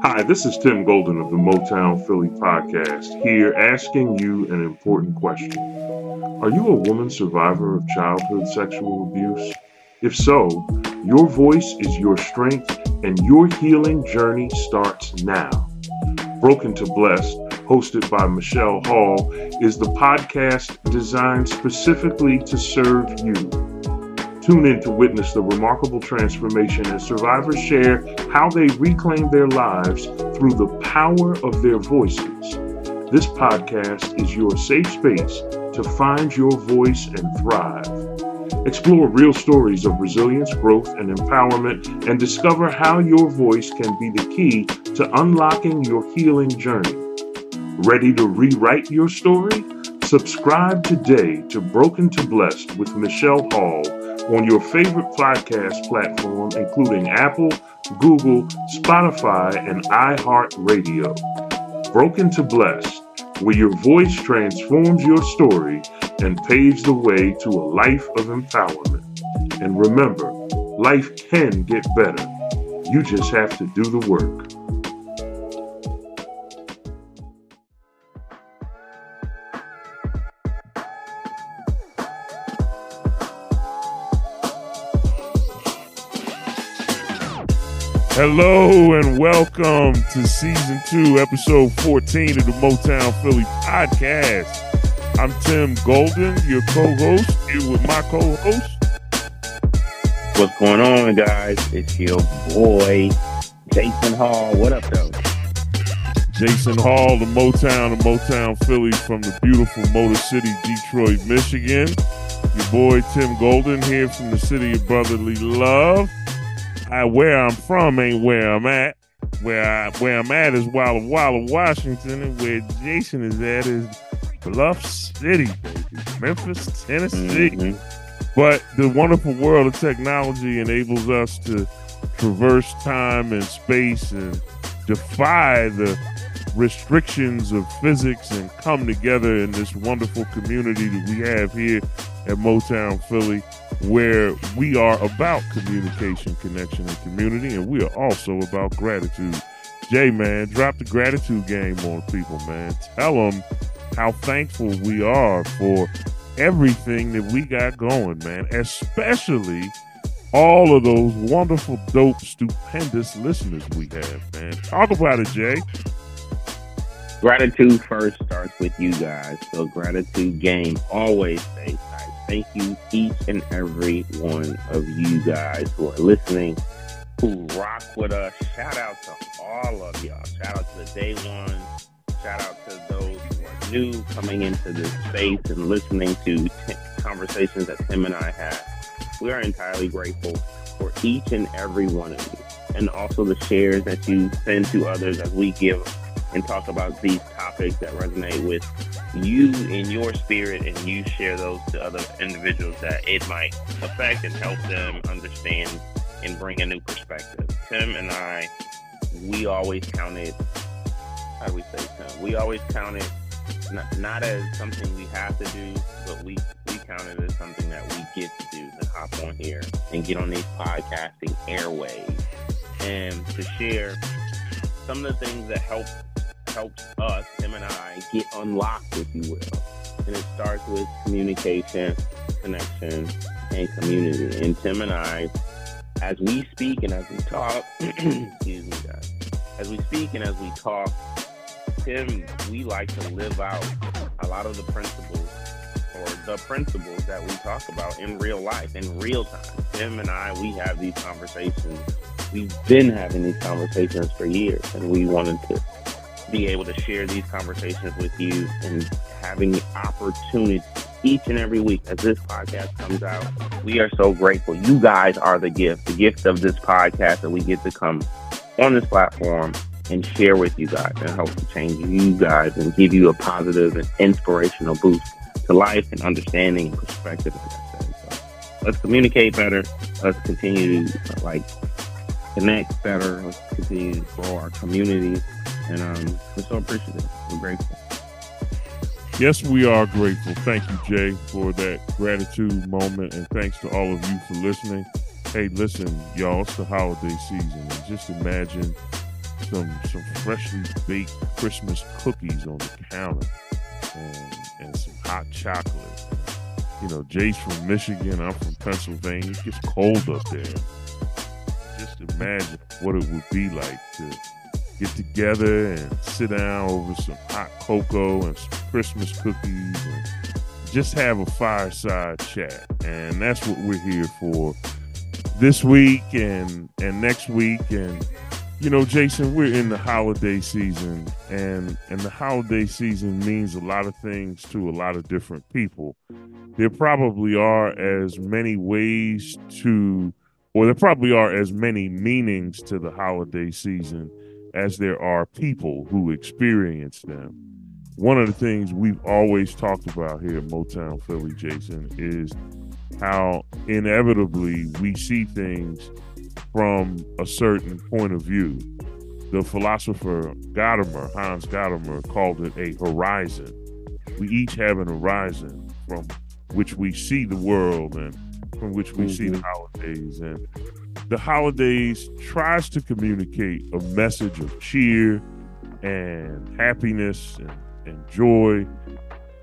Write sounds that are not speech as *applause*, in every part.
Hi, this is Tim Golden of the Motown Philly podcast, here asking you an important question. Are you a woman survivor of childhood sexual abuse? If so, your voice is your strength and your healing journey starts now. Broken to Blessed, hosted by Michelle Hall, is the podcast designed specifically to serve you. Tune in to witness the remarkable transformation as survivors share how they reclaim their lives through the power of their voices. This podcast is your safe space to find your voice and thrive. Explore real stories of resilience, growth, and empowerment, and discover how your voice can be the key to unlocking your healing journey. Ready to rewrite your story? Subscribe today to Broken to Blessed with Michelle Hall on your favorite podcast platform, including Apple, Google, Spotify, and iHeartRadio. Broken to Blessed, where your voice transforms your story and paves the way to a life of empowerment. And remember, life can get better. You just have to do the work. Hello and welcome to season two, episode 14 of the Motown Philly podcast. I'm Tim Golden, your co host, here with my co host. What's going on, guys? It's your boy, Jason Hall. What up, though? Jason Hall, the Motown, the Motown Philly from the beautiful Motor City, Detroit, Michigan. Your boy, Tim Golden, here from the city of brotherly love. I, where I'm from ain't where I'm at. Where I where I'm at is Walla Walla, Washington, and where Jason is at is Bluff City, baby, Memphis, Tennessee. Mm-hmm. But the wonderful world of technology enables us to traverse time and space and defy the restrictions of physics and come together in this wonderful community that we have here at Motown Philly where we are about communication, connection, and community, and we are also about gratitude. Jay, man, drop the gratitude game on people, man. Tell them how thankful we are for everything that we got going, man, especially all of those wonderful, dope, stupendous listeners we have, man. Talk about it, Jay. Gratitude first starts with you guys. So, gratitude game always stays thank you each and every one of you guys who are listening, who rock with us. Shout out to all of y'all. Shout out to the day one. Shout out to those who are new coming into this space and listening to t- conversations that Tim and I have. We are entirely grateful for each and every one of you, and also the shares that you send to others as we give and talk about these topics that resonate with you in your spirit and you share those to other individuals that it might affect and help them understand and bring a new perspective. Tim and I, we always counted, how do we say Tim? We always counted not, not as something we have to do, but we, we count it as something that we get to do to hop on here and get on these podcasting airways and to share some of the things that help helps us, him and I, get unlocked, if you will. And it starts with communication, connection, and community. And Tim and I, as we speak and as we talk, *clears throat* excuse me, guys, as we speak and as we talk, Tim, we like to live out a lot of the principles or the principles that we talk about in real life, in real time. Tim and I, we have these conversations. We've been having these conversations for years, and we wanted to be able to share these conversations with you and having the opportunity each and every week as this podcast comes out. We are so grateful. You guys are the gift, the gift of this podcast that we get to come on this platform and share with you guys and help to change you guys and give you a positive and inspirational boost to life and understanding and perspective. Let's communicate better. Let's continue to like connect better. Let's continue to grow our community and um, we're so appreciative. We're grateful. Yes, we are grateful. Thank you, Jay, for that gratitude moment, and thanks to all of you for listening. Hey, listen, y'all, it's the holiday season, and just imagine some some freshly baked Christmas cookies on the counter and, and some hot chocolate. You know, Jay's from Michigan, I'm from Pennsylvania. It gets cold up there. Just imagine what it would be like to get together and sit down over some hot cocoa and some Christmas cookies and just have a fireside chat. And that's what we're here for this week and and next week and you know jason we're in the holiday season and and the holiday season means a lot of things to a lot of different people there probably are as many ways to or there probably are as many meanings to the holiday season as there are people who experience them one of the things we've always talked about here at motown philly jason is how inevitably we see things from a certain point of view. The philosopher Gadamer, Hans Gadamer, called it a horizon. We each have an horizon from which we see the world and from which we mm-hmm. see the mm-hmm. holidays. And the holidays tries to communicate a message of cheer and happiness and, and joy.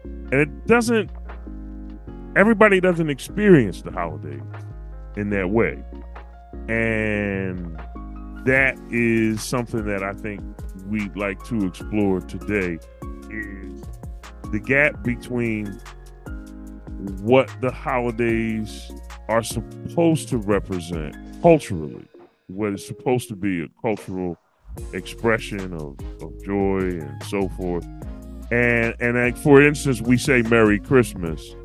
And it doesn't everybody doesn't experience the holidays in that way. And that is something that I think we'd like to explore today is the gap between what the holidays are supposed to represent culturally, what is supposed to be a cultural expression of, of joy and so forth. And and like for instance, we say Merry Christmas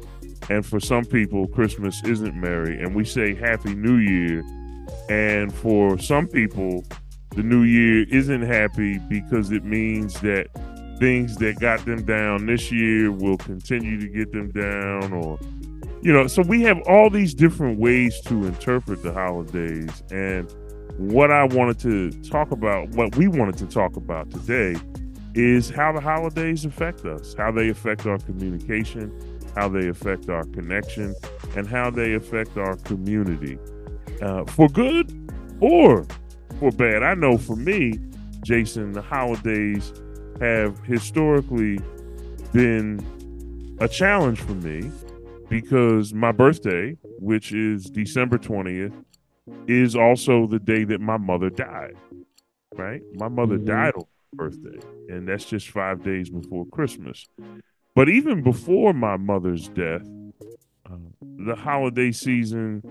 and for some people, Christmas isn't merry. And we say Happy New Year. And for some people, the new year isn't happy because it means that things that got them down this year will continue to get them down or you know so we have all these different ways to interpret the holidays and what i wanted to talk about what we wanted to talk about today is how the holidays affect us how they affect our communication how they affect our connection, and how they affect our community uh, for good or for bad. I know for me, Jason, the holidays have historically been a challenge for me because my birthday, which is December 20th, is also the day that my mother died. Right? My mother mm-hmm. died on birthday, and that's just five days before Christmas. But even before my mother's death, uh, the holiday season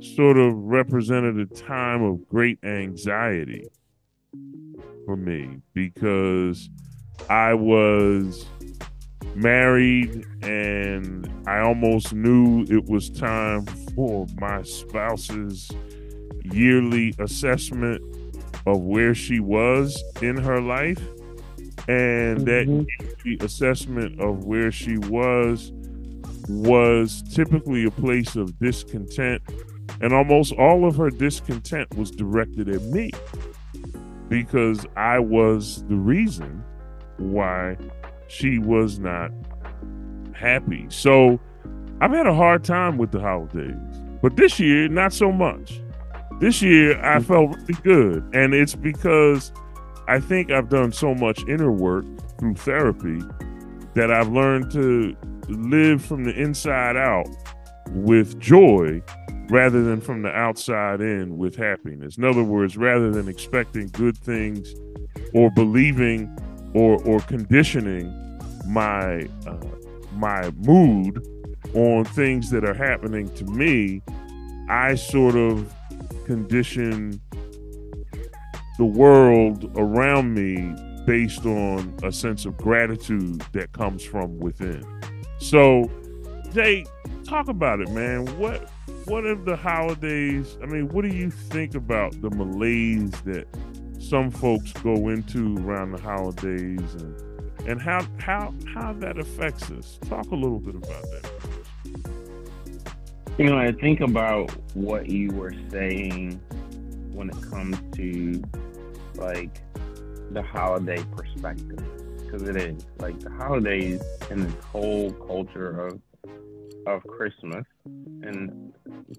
sort of represented a time of great anxiety for me because I was married and I almost knew it was time for my spouse's yearly assessment of where she was in her life and mm-hmm. that assessment of where she was was typically a place of discontent and almost all of her discontent was directed at me because I was the reason why she was not happy. So I've had a hard time with the holidays, but this year, not so much. This year, I mm. felt really good. And it's because I think I've done so much inner work through therapy that I've learned to live from the inside out with joy rather than from the outside in with happiness. In other words, rather than expecting good things or believing or or conditioning my uh, my mood on things that are happening to me, I sort of condition the world around me based on a sense of gratitude that comes from within. So, Jay, talk about it, man. What what if the holidays? I mean, what do you think about the malaise that some folks go into around the holidays, and and how how how that affects us? Talk a little bit about that. You know, I think about what you were saying when it comes to like the holiday perspective because it is like the holidays and this whole culture of of Christmas. And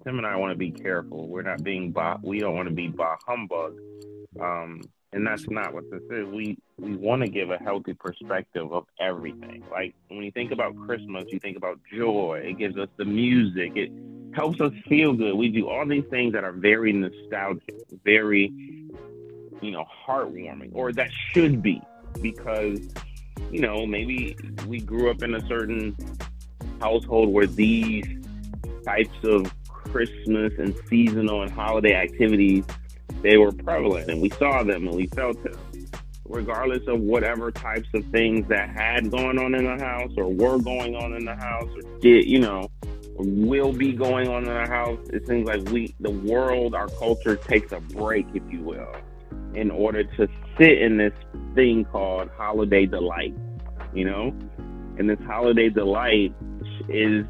Tim and I want to be careful. We're not being bah, we don't want to be bah humbug um, and that's not what this is. We we want to give a healthy perspective of everything. Like when you think about Christmas, you think about joy. It gives us the music. It helps us feel good. We do all these things that are very nostalgic, very you know heartwarming, or that should be because you know maybe we grew up in a certain household where these types of Christmas and seasonal and holiday activities they were prevalent and we saw them and we felt them. Regardless of whatever types of things that had going on in the house or were going on in the house or did you know will be going on in the house it seems like we the world our culture takes a break if you will in order to sit in this thing called holiday delight you know? And this holiday delight is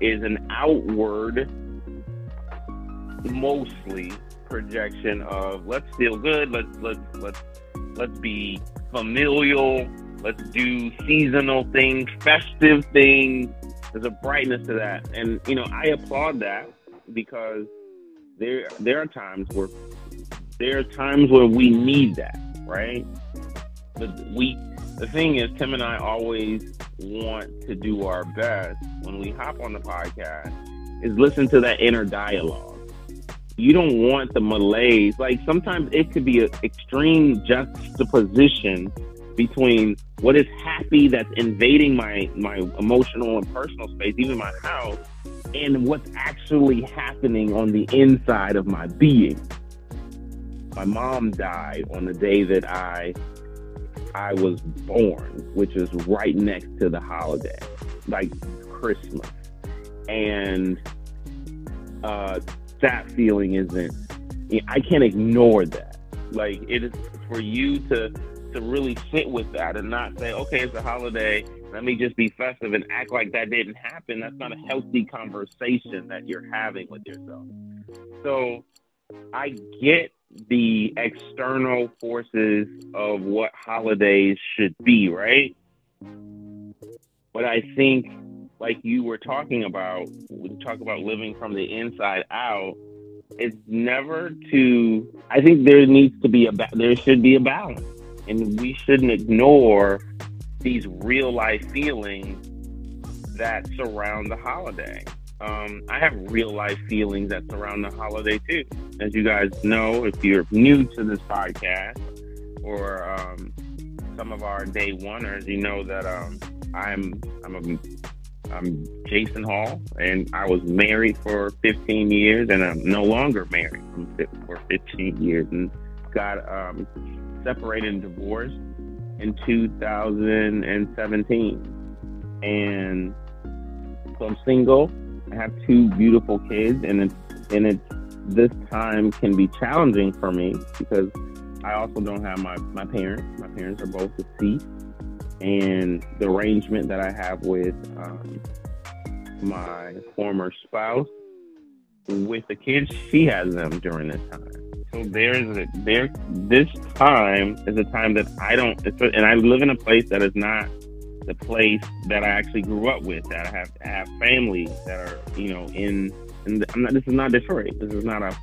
is an outward mostly projection of let's feel good, let's let's let's let's be familial, let's do seasonal things, festive things. There's a brightness to that, and you know I applaud that because there there are times where there are times where we need that, right? But we the thing is, Tim and I always want to do our best when we hop on the podcast is listen to that inner dialogue you don't want the malaise. Like sometimes it could be an extreme juxtaposition between what is happy that's invading my my emotional and personal space, even my house, and what's actually happening on the inside of my being. My mom died on the day that I I was born, which is right next to the holiday, like Christmas. And uh, that feeling isn't. I can't ignore that. Like it is for you to to really sit with that and not say, okay, it's a holiday. Let me just be festive and act like that didn't happen. That's not a healthy conversation that you're having with yourself. So I get the external forces of what holidays should be, right? But I think like you were talking about, we talk about living from the inside out. It's never to. I think there needs to be a there should be a balance, and we shouldn't ignore these real life feelings that surround the holiday. Um, I have real life feelings that surround the holiday too. As you guys know, if you're new to this podcast or um, some of our day oneers, you know that um, I'm I'm a I'm Jason Hall, and I was married for 15 years, and I'm no longer married for 15 years, and got um, separated and divorced in 2017. And so I'm single. I have two beautiful kids, and it's and it's this time can be challenging for me because I also don't have my my parents. My parents are both deceased and the arrangement that I have with um, my former spouse with the kids she has them during this time. So there's a, there this time is a time that I don't and I live in a place that is not the place that I actually grew up with. That I have I have family that are you know in and I'm not. This is not Detroit. This is not a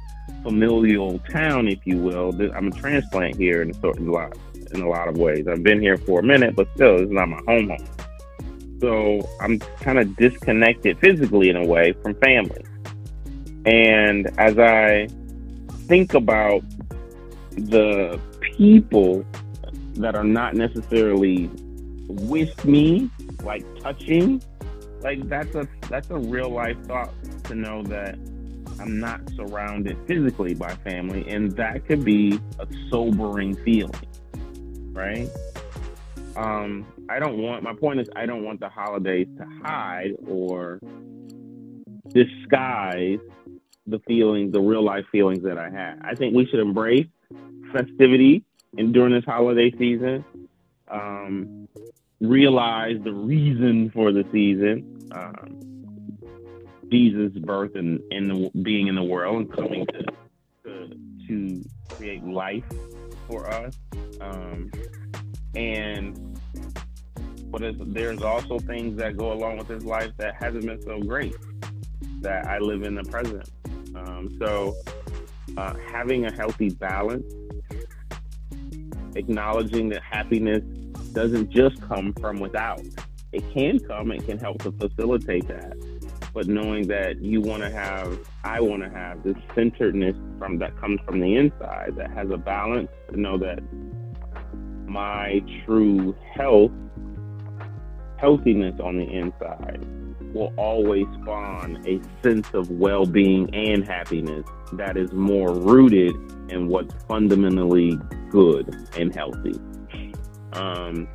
familial town, if you will. I'm a transplant here in a lot in a lot of ways. I've been here for a minute, but still, it's not my home home. So I'm kind of disconnected physically in a way from family. And as I think about the people that are not necessarily with me, like touching, like that's a that's a real life thought to know that I'm not surrounded physically by family, and that could be a sobering feeling right? Um, I don't want my point is I don't want the holidays to hide or disguise the feelings, the real life feelings that I had. I think we should embrace festivity and during this holiday season. Um, realize the reason for the season, um, Jesus' birth and, the, being in the world and coming to, to, to create life for us. Um, and but there's also things that go along with his life that hasn't been so great. That I live in the present. Um, so uh, having a healthy balance acknowledging that happiness doesn't just come from without. It can come, it can help to facilitate that. But knowing that you want to have, I want to have this centeredness from that comes from the inside that has a balance to know that my true health, healthiness on the inside will always spawn a sense of well being and happiness that is more rooted in what's fundamentally good and healthy. Um,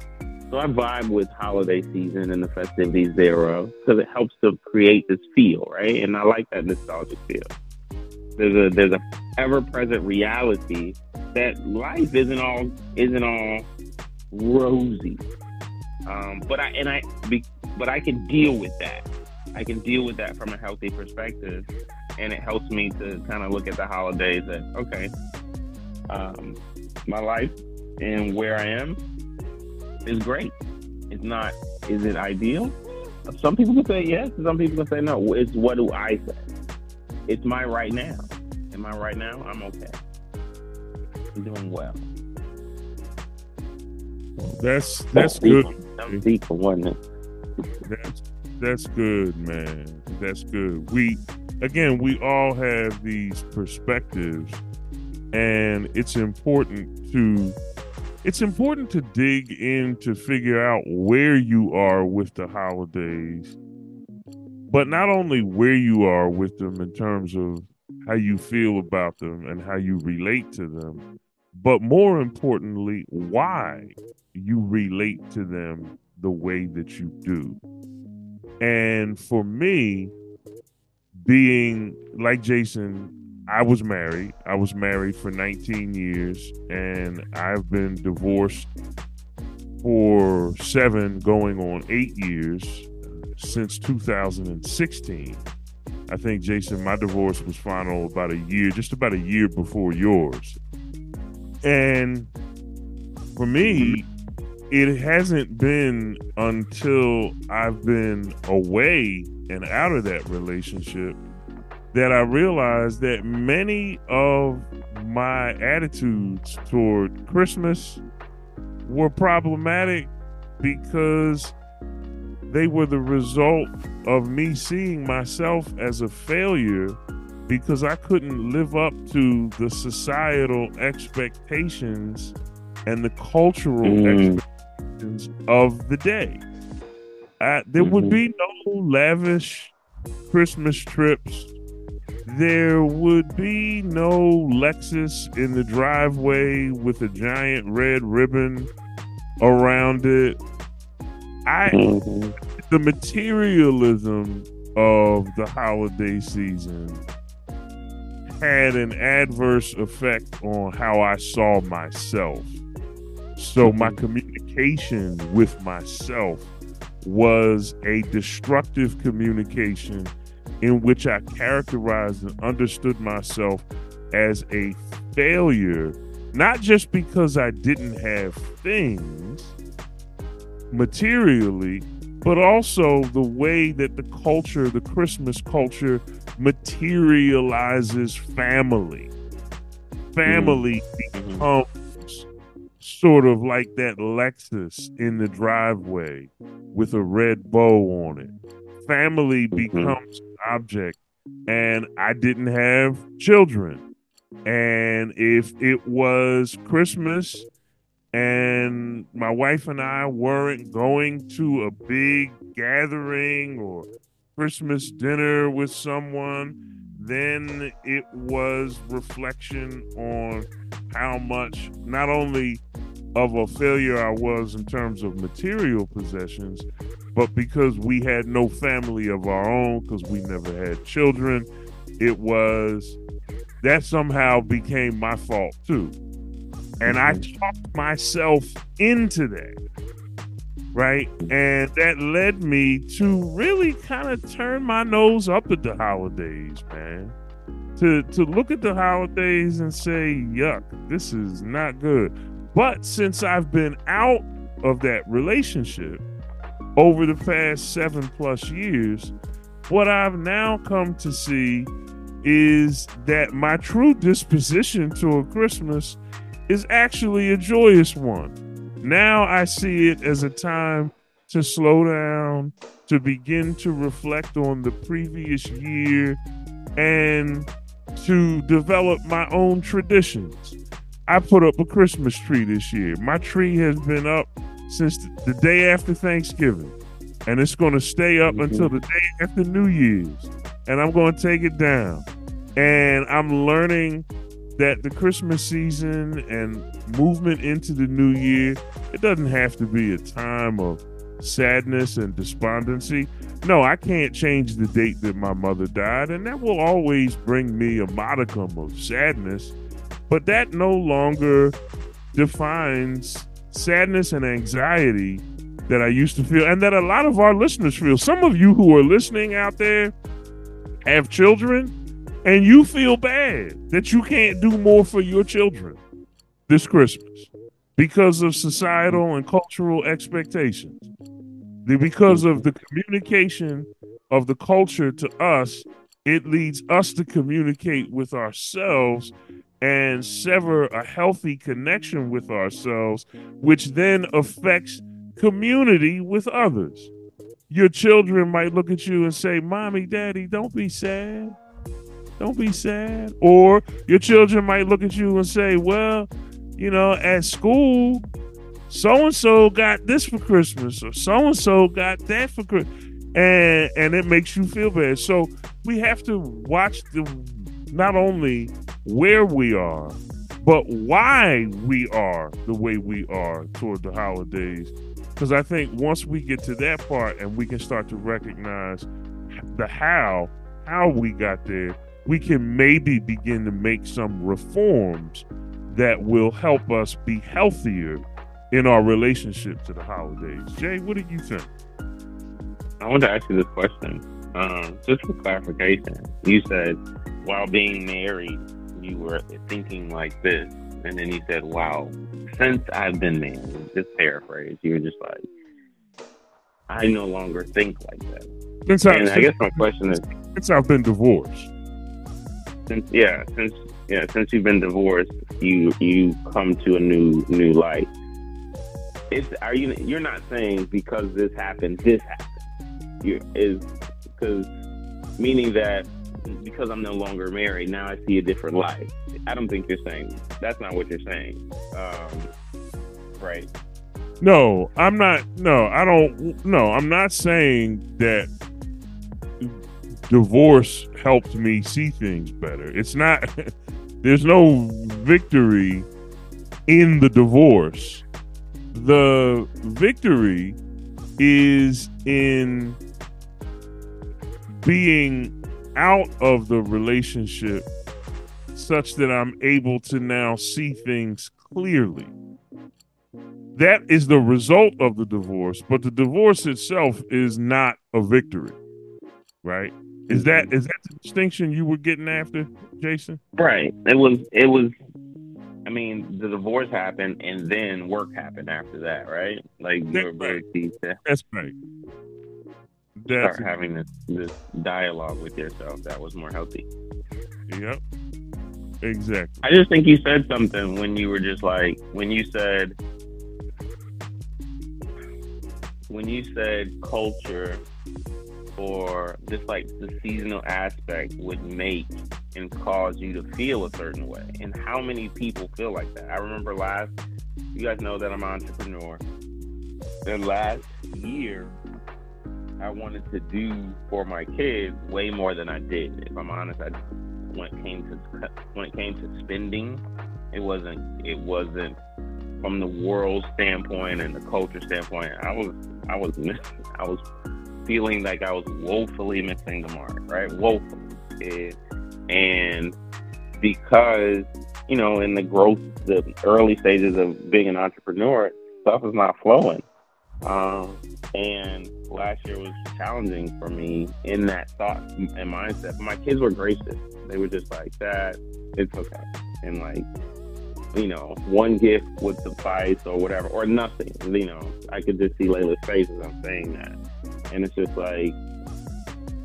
so I vibe with holiday season and the festivities thereof because it helps to create this feel, right? And I like that nostalgic feel. There's a there's a ever present reality that life isn't all isn't all rosy. Um, but I and I be, but I can deal with that. I can deal with that from a healthy perspective, and it helps me to kind of look at the holidays that okay, um, my life and where I am is great. It's not. Is it ideal? Some people can say yes. Some people can say no. It's what do I say? It's my right now. Am I right now? I'm okay. I'm doing well. That's that's good. I'm deep for one. That's that's good, man. That's good. We again, we all have these perspectives, and it's important to it's important to dig in to figure out where you are with the holidays, but not only where you are with them in terms of how you feel about them and how you relate to them, but more importantly, why you relate to them the way that you do. And for me, being like Jason, I was married. I was married for 19 years and I've been divorced for seven, going on eight years since 2016. I think, Jason, my divorce was final about a year, just about a year before yours. And for me, it hasn't been until I've been away and out of that relationship that I realized that many of my attitudes toward Christmas were problematic because they were the result of me seeing myself as a failure because I couldn't live up to the societal expectations and the cultural mm. expectations of the day. I, there mm-hmm. would be no lavish Christmas trips there would be no Lexus in the driveway with a giant red ribbon around it. I mm-hmm. the materialism of the holiday season had an adverse effect on how I saw myself. So my mm-hmm. communication with myself was a destructive communication in which I characterized and understood myself as a failure, not just because I didn't have things materially, but also the way that the culture, the Christmas culture, materializes family. Family mm-hmm. becomes sort of like that Lexus in the driveway with a red bow on it. Family mm-hmm. becomes object and I didn't have children. And if it was Christmas and my wife and I weren't going to a big gathering or Christmas dinner with someone, then it was reflection on how much not only of a failure I was in terms of material possessions, but because we had no family of our own, because we never had children, it was that somehow became my fault too. And I talked myself into that. Right. And that led me to really kind of turn my nose up at the holidays, man. To to look at the holidays and say, yuck, this is not good. But since I've been out of that relationship over the past seven plus years, what I've now come to see is that my true disposition toward Christmas is actually a joyous one. Now I see it as a time to slow down, to begin to reflect on the previous year, and to develop my own traditions. I put up a Christmas tree this year. My tree has been up since the day after Thanksgiving, and it's going to stay up mm-hmm. until the day after New Year's. And I'm going to take it down. And I'm learning that the Christmas season and movement into the new year, it doesn't have to be a time of sadness and despondency. No, I can't change the date that my mother died, and that will always bring me a modicum of sadness. But that no longer defines sadness and anxiety that I used to feel, and that a lot of our listeners feel. Some of you who are listening out there have children, and you feel bad that you can't do more for your children this Christmas because of societal and cultural expectations because of the communication of the culture to us, it leads us to communicate with ourselves and sever a healthy connection with ourselves, which then affects community with others. Your children might look at you and say, Mommy, Daddy, don't be sad. Don't be sad. Or your children might look at you and say, Well, you know, at school, so and so got this for Christmas, or so and so got that for Christmas, and and it makes you feel bad. So we have to watch the not only where we are, but why we are the way we are toward the holidays. Because I think once we get to that part and we can start to recognize the how, how we got there, we can maybe begin to make some reforms that will help us be healthier in our relationship to the holidays. Jay, what do you think? I want to ask you this question, um, just for clarification. You said while being married, you were thinking like this, and then you said, "Wow, since I've been married," just paraphrase. You were just like, "I no longer think like that." Since and I, I guess my question is, since I've been divorced. Since yeah, since yeah, since you've been divorced, you you come to a new new light it's are you you're not saying because this happened this happened. You is because meaning that because i'm no longer married now i see a different life. I don't think you're saying that's not what you're saying. Um, right. No i'm not no i don't no i'm not saying that divorce helped me see things better it's not *laughs* there's no victory in the divorce the victory is in being out of the relationship such that I'm able to now see things clearly. That is the result of the divorce, but the divorce itself is not a victory. Right? Is that mm-hmm. is that the distinction you were getting after, Jason? Right. It was it was I mean, the divorce happened and then work happened after that, right? Like you were very to That's right. That's start having this this dialogue with yourself that was more healthy. Yep. Exactly. I just think you said something when you were just like when you said when you said culture or just like the seasonal aspect would make and cause you to feel a certain way. And how many people feel like that? I remember last, you guys know that I'm an entrepreneur. The last year, I wanted to do for my kids way more than I did. If I'm honest, I when it came to when it came to spending, it wasn't it wasn't from the world standpoint and the culture standpoint. I was I was missing *laughs* I was feeling like I was woefully missing the mark, right? Woefully. And because, you know, in the growth, the early stages of being an entrepreneur, stuff is not flowing. Um, and last year was challenging for me in that thought and mindset. But my kids were gracious. They were just like, that, it's okay. And like, you know, one gift would suffice or whatever, or nothing. You know, I could just see Layla's face as I'm saying that and it's just like,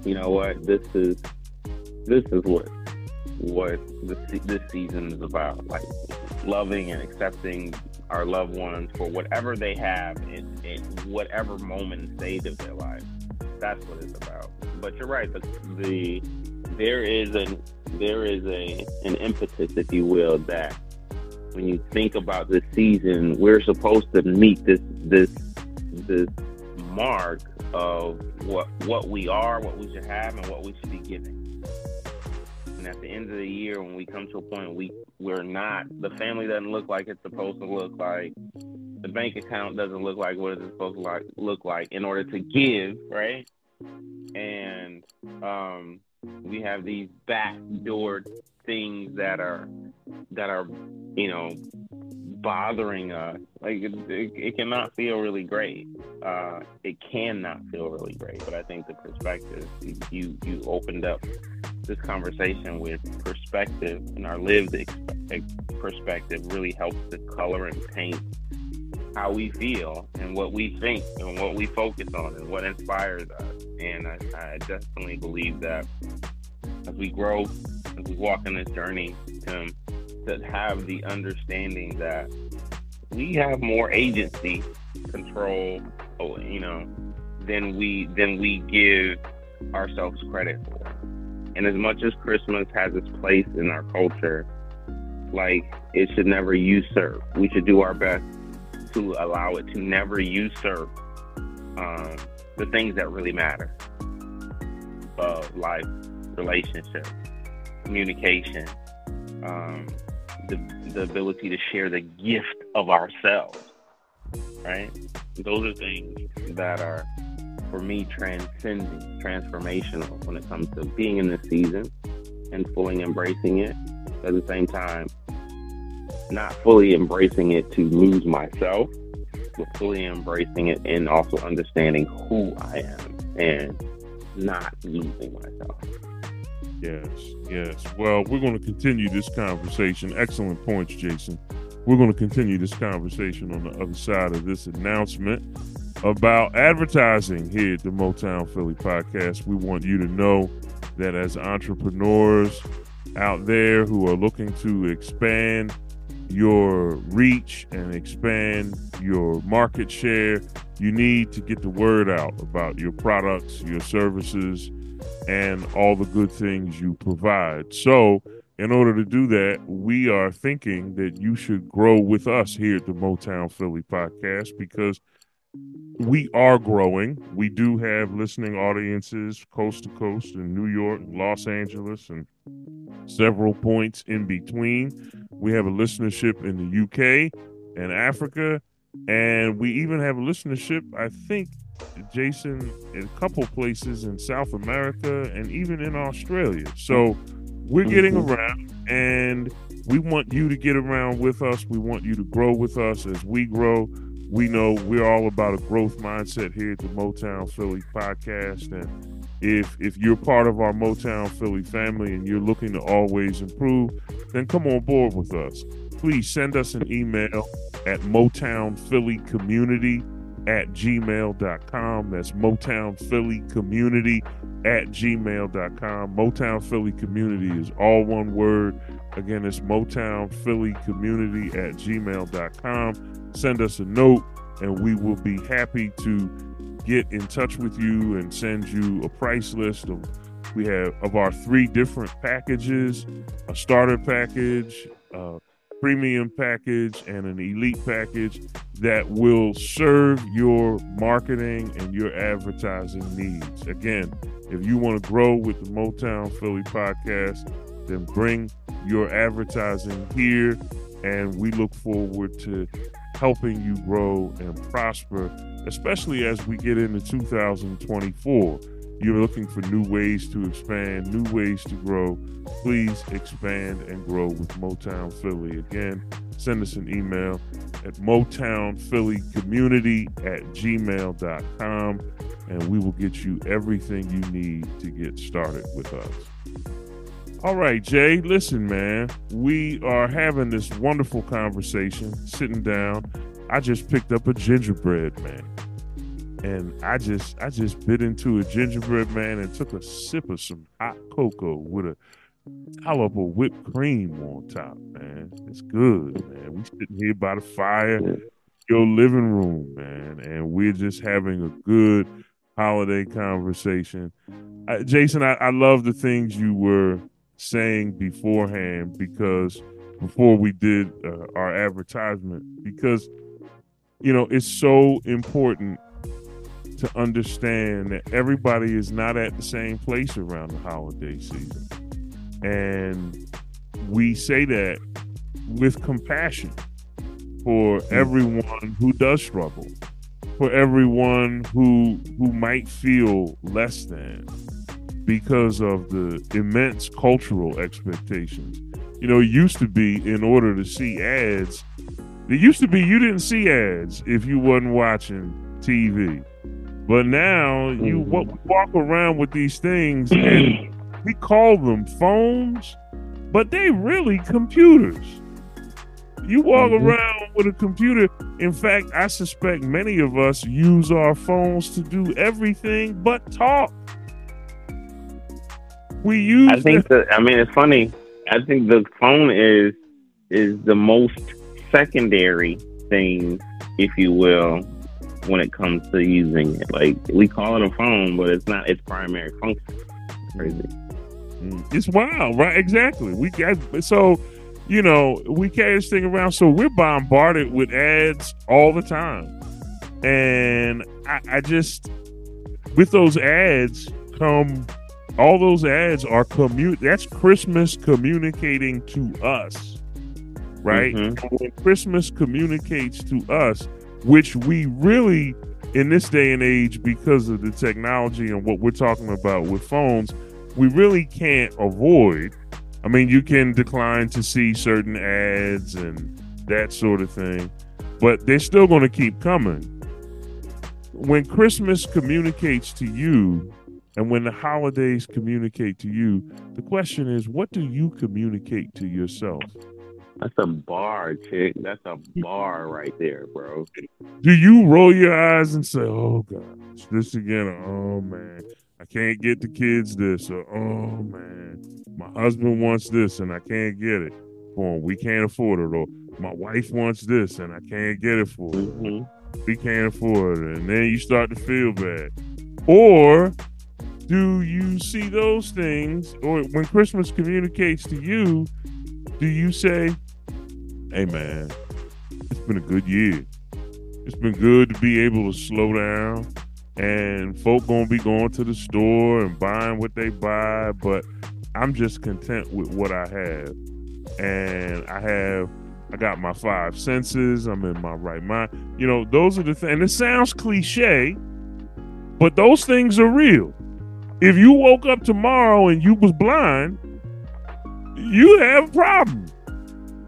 you know what, this is this is what what this this season is about. Like, loving and accepting our loved ones for whatever they have in, in whatever moment and stage of their life. That's what it's about. But you're right. The, the there is an there is a an impetus, if you will, that when you think about this season, we're supposed to meet this this this mark of what what we are, what we should have, and what we should be giving. And at the end of the year, when we come to a point we we're not, the family doesn't look like it's supposed to look like, the bank account doesn't look like what it's supposed to like, look like in order to give, right? And um, we have these backdoor things that are that are you know bothering us. Like it, it, it cannot feel really great. Uh, it cannot feel really great but i think the perspective you you opened up this conversation with perspective and our lived perspective really helps to color and paint how we feel and what we think and what we focus on and what inspires us and I, I definitely believe that as we grow, as we walk in this journey, Tim, to have the understanding that we have more agency, control, you know, than we than we give ourselves credit for. And as much as Christmas has its place in our culture, like it should never usurp. We should do our best to allow it to never usurp um, the things that really matter of life, relationship, communication, um, the, the ability to share the gift of ourselves, right? Those are things that are, for me, transcending, transformational when it comes to being in this season and fully embracing it. At the same time, not fully embracing it to lose myself, but fully embracing it and also understanding who I am and not losing myself. Yes, yes. Well, we're going to continue this conversation. Excellent points, Jason. We're going to continue this conversation on the other side of this announcement about advertising here at the Motown Philly podcast. We want you to know that as entrepreneurs out there who are looking to expand your reach and expand your market share, you need to get the word out about your products, your services, and all the good things you provide. So, in order to do that, we are thinking that you should grow with us here at the Motown Philly podcast because we are growing. We do have listening audiences coast to coast in New York, Los Angeles, and several points in between. We have a listenership in the UK and Africa, and we even have a listenership, I think, Jason, in a couple places in South America and even in Australia. So we're getting mm-hmm. around, and we want you to get around with us. We want you to grow with us as we grow. We know we're all about a growth mindset here at the Motown Philly podcast, and if if you're part of our Motown Philly family and you're looking to always improve, then come on board with us. Please send us an email at Motown Philly Community at gmail.com. That's Motown Philly Community at gmail.com. Motown Philly Community is all one word. Again, it's Motown Philly Community at gmail.com. Send us a note and we will be happy to get in touch with you and send you a price list of we have of our three different packages a starter package a premium package and an elite package that will serve your marketing and your advertising needs again if you want to grow with the motown philly podcast then bring your advertising here and we look forward to helping you grow and prosper, especially as we get into 2024. You're looking for new ways to expand, new ways to grow. Please expand and grow with Motown Philly. Again, send us an email at motownphillycommunity at gmail.com and we will get you everything you need to get started with us. All right, Jay, listen, man. We are having this wonderful conversation, sitting down. I just picked up a gingerbread man. And I just I just bit into a gingerbread man and took a sip of some hot cocoa with a dollop of whipped cream on top, man. It's good, man. We sitting here by the fire, your living room, man, and we're just having a good holiday conversation. I, Jason, I, I love the things you were saying beforehand because before we did uh, our advertisement, because you know it's so important to understand that everybody is not at the same place around the holiday season. And we say that with compassion for mm. everyone who does struggle, for everyone who who might feel less than because of the immense cultural expectations. You know, it used to be in order to see ads, it used to be you didn't see ads if you wasn't watching TV. But now you mm-hmm. walk around with these things and *clears throat* we call them phones, but they really computers. You walk mm-hmm. around with a computer. In fact, I suspect many of us use our phones to do everything but talk. We use. I think that. I mean, it's funny. I think the phone is is the most secondary thing, if you will, when it comes to using it. Like we call it a phone, but it's not its primary function. crazy. Mm, it's wild, right? Exactly. We got so you know we carry this thing around, so we're bombarded with ads all the time, and I, I just with those ads come all those ads are commute that's christmas communicating to us right mm-hmm. when christmas communicates to us which we really, in this day and age, because of the technology and what we're talking about with phones, we really can't avoid. I mean, you can decline to see certain ads and that sort of thing, but they're still going to keep coming. When Christmas communicates to you, and when the holidays communicate to you, the question is, what do you communicate to yourself? That's a bar, chick. That's a bar right there, bro. Do you roll your eyes and say, "Oh gosh, this again"? Oh man, I can't get the kids this, or "Oh man, my husband wants this and I can't get it for him. We can't afford it." Or my wife wants this and I can't get it for him. Mm-hmm. We can't afford it, and then you start to feel bad. Or do you see those things, or when Christmas communicates to you, do you say, hey man, it's been a good year. It's been good to be able to slow down and folk gonna be going to the store and buying what they buy, but I'm just content with what I have. And I have I got my five senses, I'm in my right mind. You know, those are the things and it sounds cliche, but those things are real. If you woke up tomorrow and you was blind, you have a problem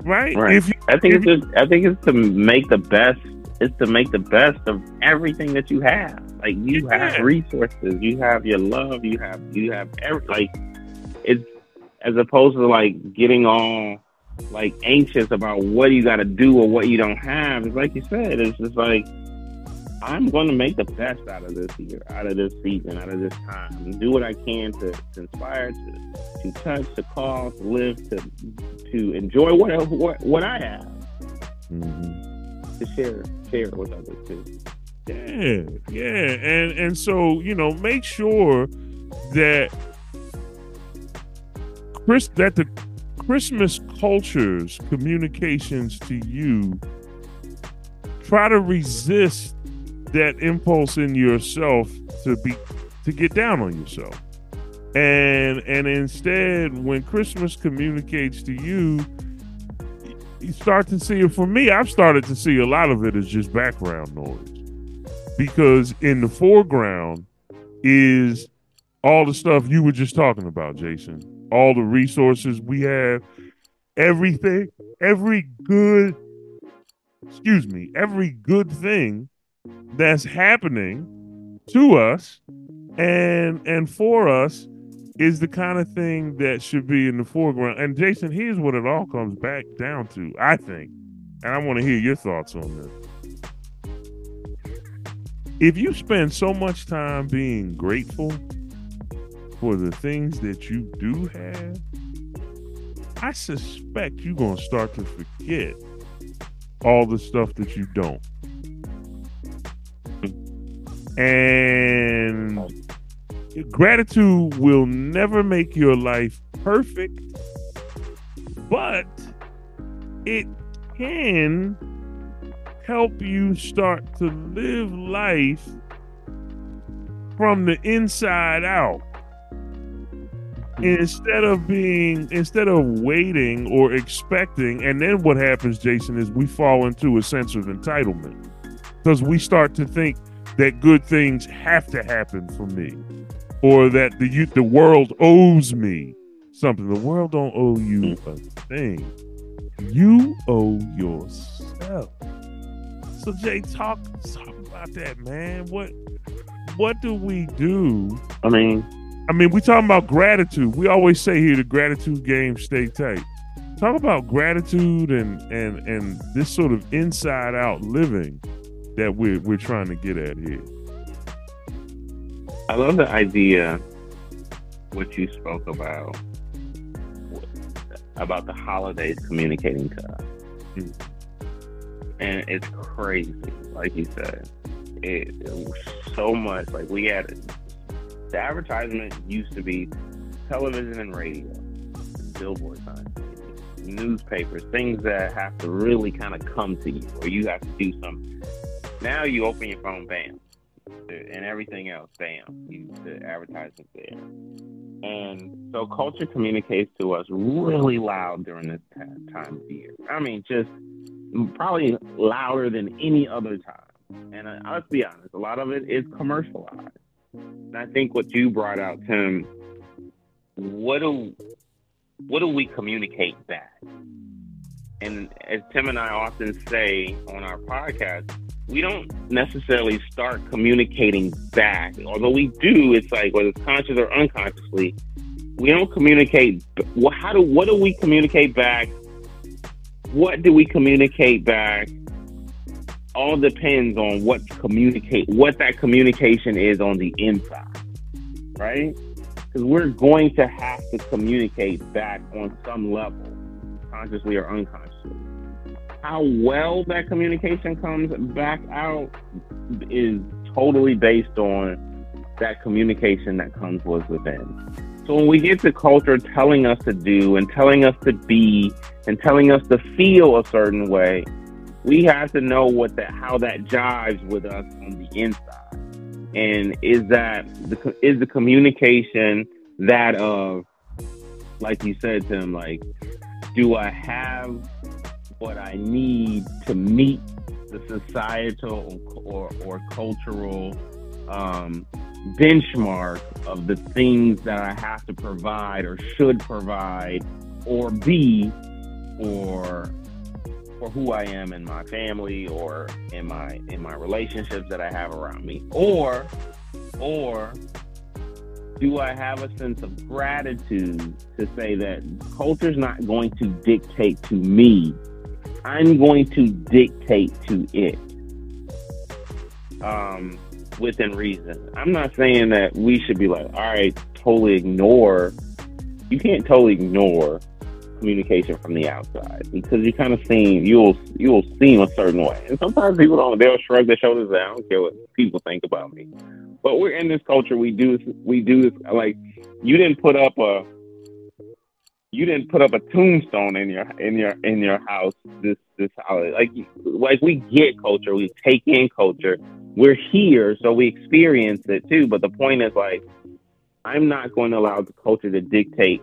right? right. If you, I think it's mm-hmm. just, I think it's to make the best. It's to make the best of everything that you have. Like you yeah. have resources, you have your love, you have you have every like. It's as opposed to like getting all like anxious about what you got to do or what you don't have. It's like you said. It's just like I'm going to make the best out of this year, out of this season, out of this time, and do what I can to, to inspire, to to touch, to call, to live, to to enjoy what what, what I have, mm-hmm. to share share with others too. Yeah, yeah, and and so you know, make sure that Chris that the Christmas culture's communications to you try to resist that impulse in yourself to be to get down on yourself. And and instead when Christmas communicates to you, you start to see it for me, I've started to see a lot of it as just background noise. Because in the foreground is all the stuff you were just talking about, Jason. All the resources we have, everything, every good, excuse me, every good thing that's happening to us and and for us is the kind of thing that should be in the foreground. And Jason, here's what it all comes back down to, I think. And I want to hear your thoughts on this. If you spend so much time being grateful for the things that you do have, I suspect you're gonna start to forget all the stuff that you don't. And gratitude will never make your life perfect, but it can help you start to live life from the inside out. Instead of being instead of waiting or expecting and then what happens jason is we fall into a sense of entitlement. Because we start to think that good things have to happen for me or that the the world owes me something. The world don't owe you mm. a thing. You owe yourself. So jay talk talk about that man. What what do we do? I mean, I mean, we talking about gratitude. We always say here the gratitude game stay tight. Talk about gratitude and and and this sort of inside out living that we're we're trying to get at here. I love the idea what you spoke about about the holidays communicating to us. Mm. And it's crazy, like you said. It, it was so much like we had the advertisement used to be television and radio, billboard signs, newspapers, things that have to really kind of come to you or you have to do something. Now you open your phone, bam, and everything else, bam, you, the advertisement's there. And so culture communicates to us really loud during this time of year. I mean, just probably louder than any other time. And uh, let's be honest, a lot of it is commercialized. And I think what you brought out, Tim, what do what do we communicate back? And as Tim and I often say on our podcast, we don't necessarily start communicating back. Although we do, it's like whether it's conscious or unconsciously, we don't communicate. Well, how do what do we communicate back? What do we communicate back? All depends on what communicate what that communication is on the inside, right? Because we're going to have to communicate back on some level, consciously or unconsciously how well that communication comes back out is totally based on that communication that comes with within. So when we get to culture telling us to do and telling us to be and telling us to feel a certain way, we have to know what that how that jives with us on the inside. And is that the is the communication that of like you said to him like do I have what I need to meet the societal or, or cultural um, benchmark of the things that I have to provide or should provide or be for for who I am in my family or in my in my relationships that I have around me. Or or do I have a sense of gratitude to say that culture's not going to dictate to me I'm going to dictate to it um, within reason. I'm not saying that we should be like, all right, totally ignore. You can't totally ignore communication from the outside because you kind of seem you'll you'll seem a certain way, and sometimes people don't. They'll shrug their shoulders. I don't care what people think about me. But we're in this culture. We do we do this like you didn't put up a you didn't put up a tombstone in your in your in your house this this holiday. Like like we get culture, we take in culture. We're here, so we experience it too. But the point is like I'm not going to allow the culture to dictate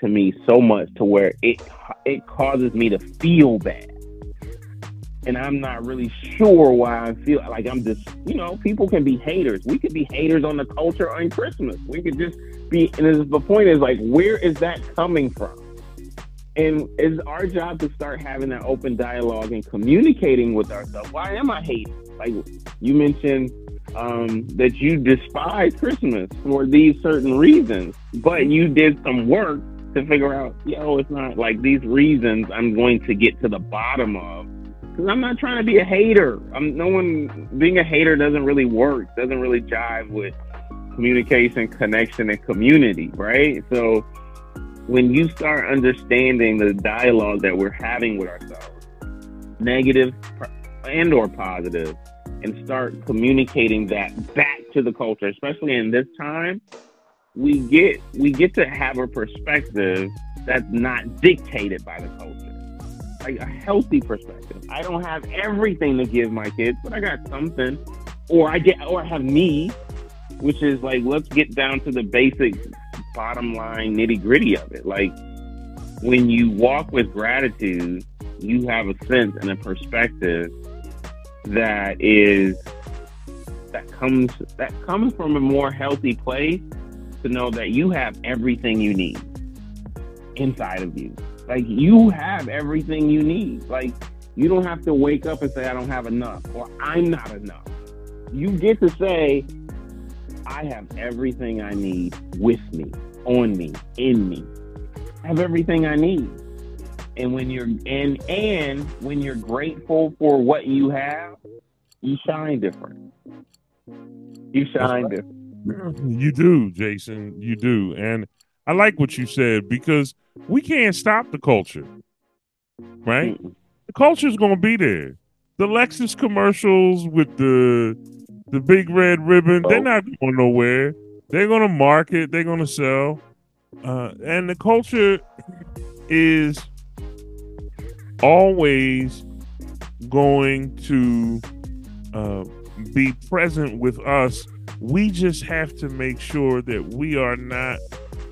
to me so much to where it it causes me to feel bad. And I'm not really sure why I feel like I'm just, you know, people can be haters. We could be haters on the culture on Christmas. We could just be, and the point is like, where is that coming from? And it's our job to start having that open dialogue and communicating with ourselves. Why am I hating? Like you mentioned um, that you despise Christmas for these certain reasons, but you did some work to figure out, yo, it's not like these reasons I'm going to get to the bottom of. Because I'm not trying to be a hater. I'm no one being a hater doesn't really work. Doesn't really jive with communication, connection, and community, right? So when you start understanding the dialogue that we're having with ourselves, negative and or positive, and start communicating that back to the culture, especially in this time, we get we get to have a perspective that's not dictated by the culture. Like a healthy perspective. I don't have everything to give my kids, but I got something. Or I get or I have me, which is like let's get down to the basic bottom line nitty gritty of it. Like when you walk with gratitude, you have a sense and a perspective that is that comes that comes from a more healthy place to know that you have everything you need inside of you. Like you have everything you need. Like you don't have to wake up and say I don't have enough or I'm not enough. You get to say I have everything I need with me, on me, in me. I have everything I need. And when you're and and when you're grateful for what you have, you shine different. You shine different. You do, Jason. You do. And I like what you said because we can't stop the culture. Right? Mm-mm. The culture's gonna be there. The Lexus commercials with the the big red ribbon, oh. they're not going nowhere. They're gonna market, they're gonna sell. Uh, and the culture is always going to uh, be present with us. We just have to make sure that we are not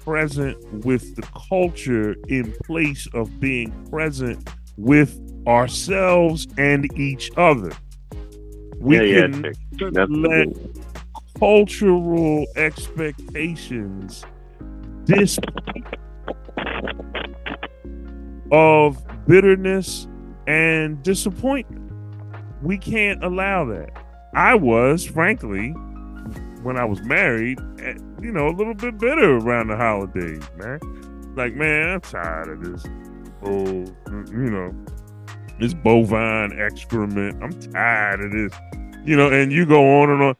present with the culture in place of being present with ourselves and each other. We yeah, can yeah, let cultural expectations display of bitterness and disappointment. We can't allow that. I was, frankly, when I was married, you know, a little bit bitter around the holidays, man. Like, man, I'm tired of this, oh, you know, this bovine excrement. I'm tired of this, you know, and you go on and on.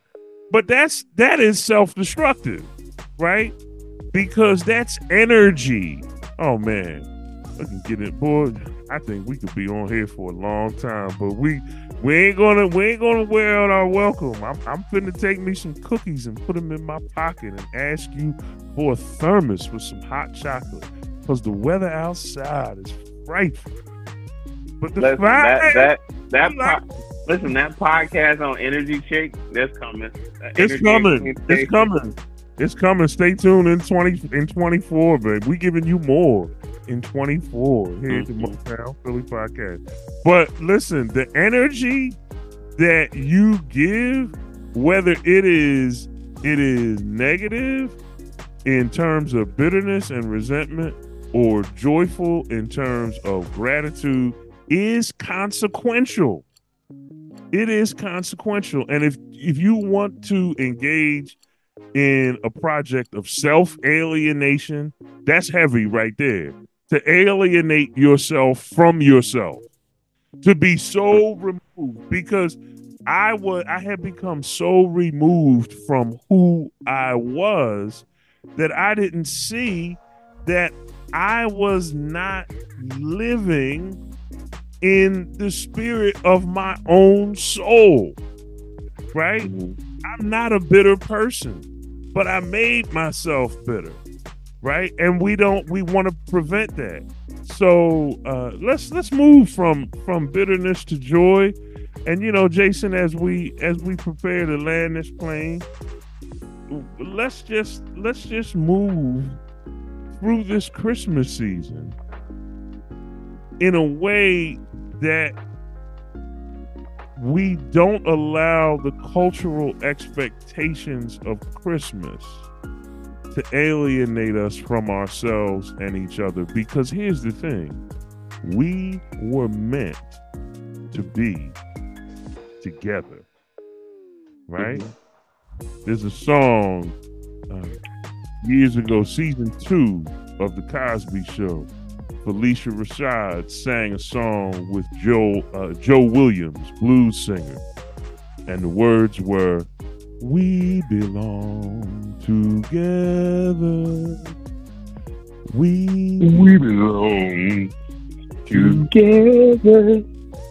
But that's that is self-destructive, right? Because that's energy. Oh man, I can get it, boy. I think we could be on here for a long time, but we we ain't gonna we ain't gonna wear out our welcome. I'm I'm finna take me some cookies and put them in my pocket and ask you for a thermos with some hot chocolate because the weather outside is frightful. But the listen, that that that po- listen that podcast on Energy Chick that's coming. Uh, it's coming. It's coming. It's coming. Stay tuned in twenty in twenty four, babe. We giving you more in 24 here mm-hmm. at the mm-hmm. Motown Philly podcast. But listen, the energy that you give, whether it is it is negative in terms of bitterness and resentment or joyful in terms of gratitude is consequential. It is consequential. And if if you want to engage in a project of self alienation, that's heavy right there to alienate yourself from yourself, to be so removed because I was I had become so removed from who I was that I didn't see that I was not living in the spirit of my own soul. Right? Mm-hmm. I'm not a bitter person, but I made myself bitter right? And we don't we want to prevent that. So uh, let's let's move from from bitterness to joy. And you know, Jason, as we as we prepare to land this plane, let's just let's just move through this Christmas season in a way that we don't allow the cultural expectations of Christmas to alienate us from ourselves and each other. Because here's the thing we were meant to be together, right? Mm-hmm. There's a song uh, years ago, season two of The Cosby Show. Phylicia Rashad sang a song with Joe uh, Joe Williams, blues singer, and the words were we belong together. We we belong together.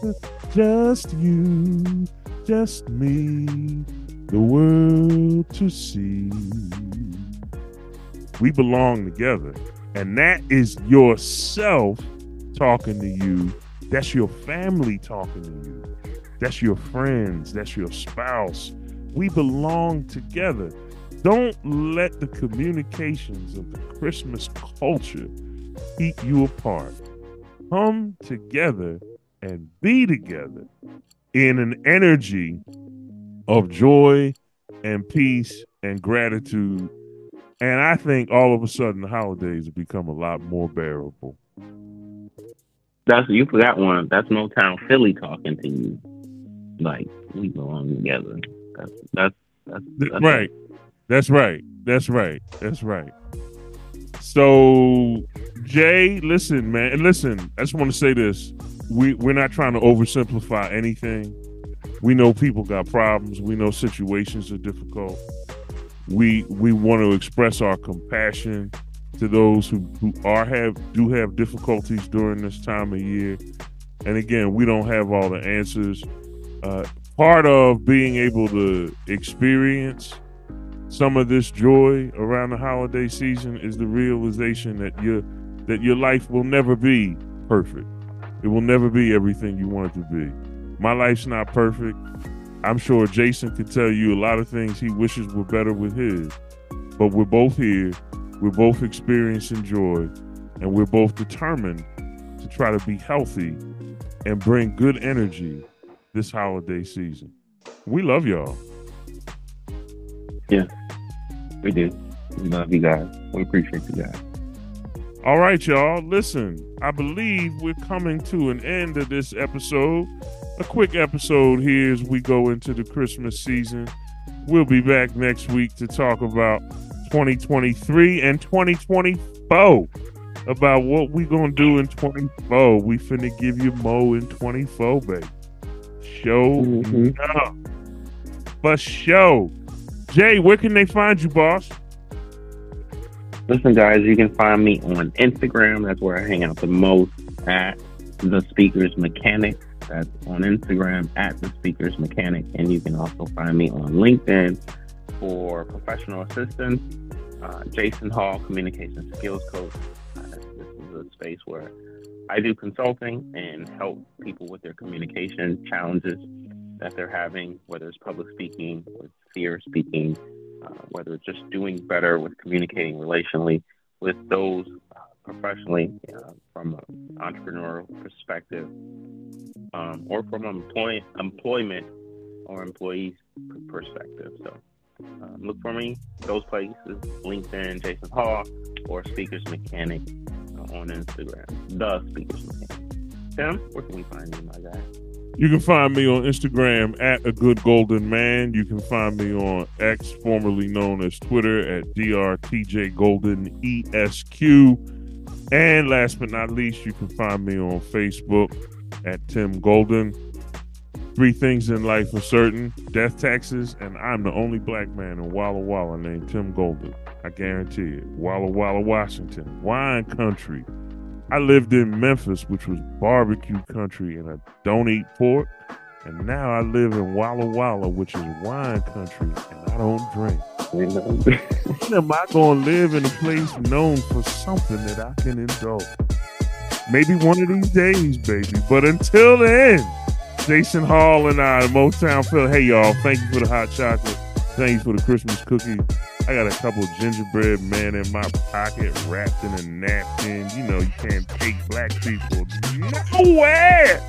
*laughs* Just you, just me, the world to see. We belong together. And that is yourself talking to you. That's your family talking to you. That's your friends. That's your spouse. We belong together. Don't let the communications of the Christmas culture keep you apart. Come together and be together in an energy of joy and peace and gratitude. And I think all of a sudden the holidays have become a lot more bearable. That's you forgot one. That's Motown Philly talking to you. Like we belong together. That's that's that's, that's right. That's right. That's right. That's right. So Jay, listen, man, and listen. I just want to say this: we we're not trying to oversimplify anything. We know people got problems. We know situations are difficult. We we want to express our compassion to those who, who are have do have difficulties during this time of year. And again, we don't have all the answers. Uh, part of being able to experience some of this joy around the holiday season is the realization that your that your life will never be perfect. It will never be everything you want it to be. My life's not perfect. I'm sure Jason could tell you a lot of things he wishes were better with his. But we're both here. We're both experiencing joy. And we're both determined to try to be healthy and bring good energy this holiday season. We love y'all. Yeah, we do. We love you guys. We appreciate you guys. All right, y'all. Listen, I believe we're coming to an end of this episode. A quick episode here as we go into the Christmas season. We'll be back next week to talk about 2023 and 2024 about what we gonna do in 24. We finna give you mo in 24, baby. Show Mhm. up. For show. Jay, where can they find you, boss? Listen, guys, you can find me on Instagram. That's where I hang out the most at the Speakers Mechanic. That's on Instagram at the Speakers Mechanic. And you can also find me on LinkedIn for professional assistance. Uh, Jason Hall, Communication Skills Coach. Uh, this is a space where I do consulting and help people with their communication challenges that they're having, whether it's public speaking or fear speaking, uh, whether it's just doing better with communicating relationally with those professionally uh, from an entrepreneurial perspective um, or from employ- employment or employees perspective. So um, look for me those places LinkedIn, Jason Hall, or Speakers Mechanic uh, on Instagram. The Speakers Mechanic. Tim, where can we find you, my guy? You can find me on Instagram at a good golden man. You can find me on X, formerly known as Twitter, at drtj golden esq. And last but not least, you can find me on Facebook at Tim Golden. Three things in life are certain: death, taxes, and I'm the only black man in Walla Walla named Tim Golden. I guarantee it. Walla Walla, Washington, wine country. I lived in Memphis, which was barbecue country, and I don't eat pork. And now I live in Walla Walla, which is wine country, and I don't drink. When am I going to live in a place known for something that I can indulge? Maybe one of these days, baby. But until then, Jason Hall and I, Motown Phil. Hey, y'all, thank you for the hot chocolate. Thank you for the Christmas cookies. I got a couple of gingerbread men in my pocket wrapped in a napkin. You know, you can't take black people nowhere.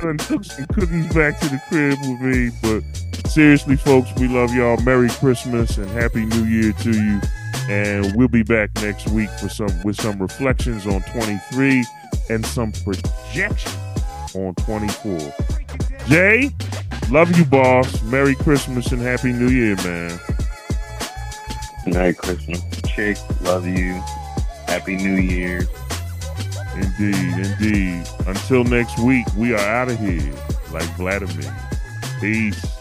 Done took some cookies back to the crib with me. But seriously, folks, we love y'all. Merry Christmas and Happy New Year to you. And we'll be back next week for some with some reflections on 23 and some projections on 24. Jay, love you, boss. Merry Christmas and Happy New Year, man. Merry Christmas. Chick, love you. Happy New Year. Indeed, indeed. Until next week, we are out of here like Vladimir. Peace.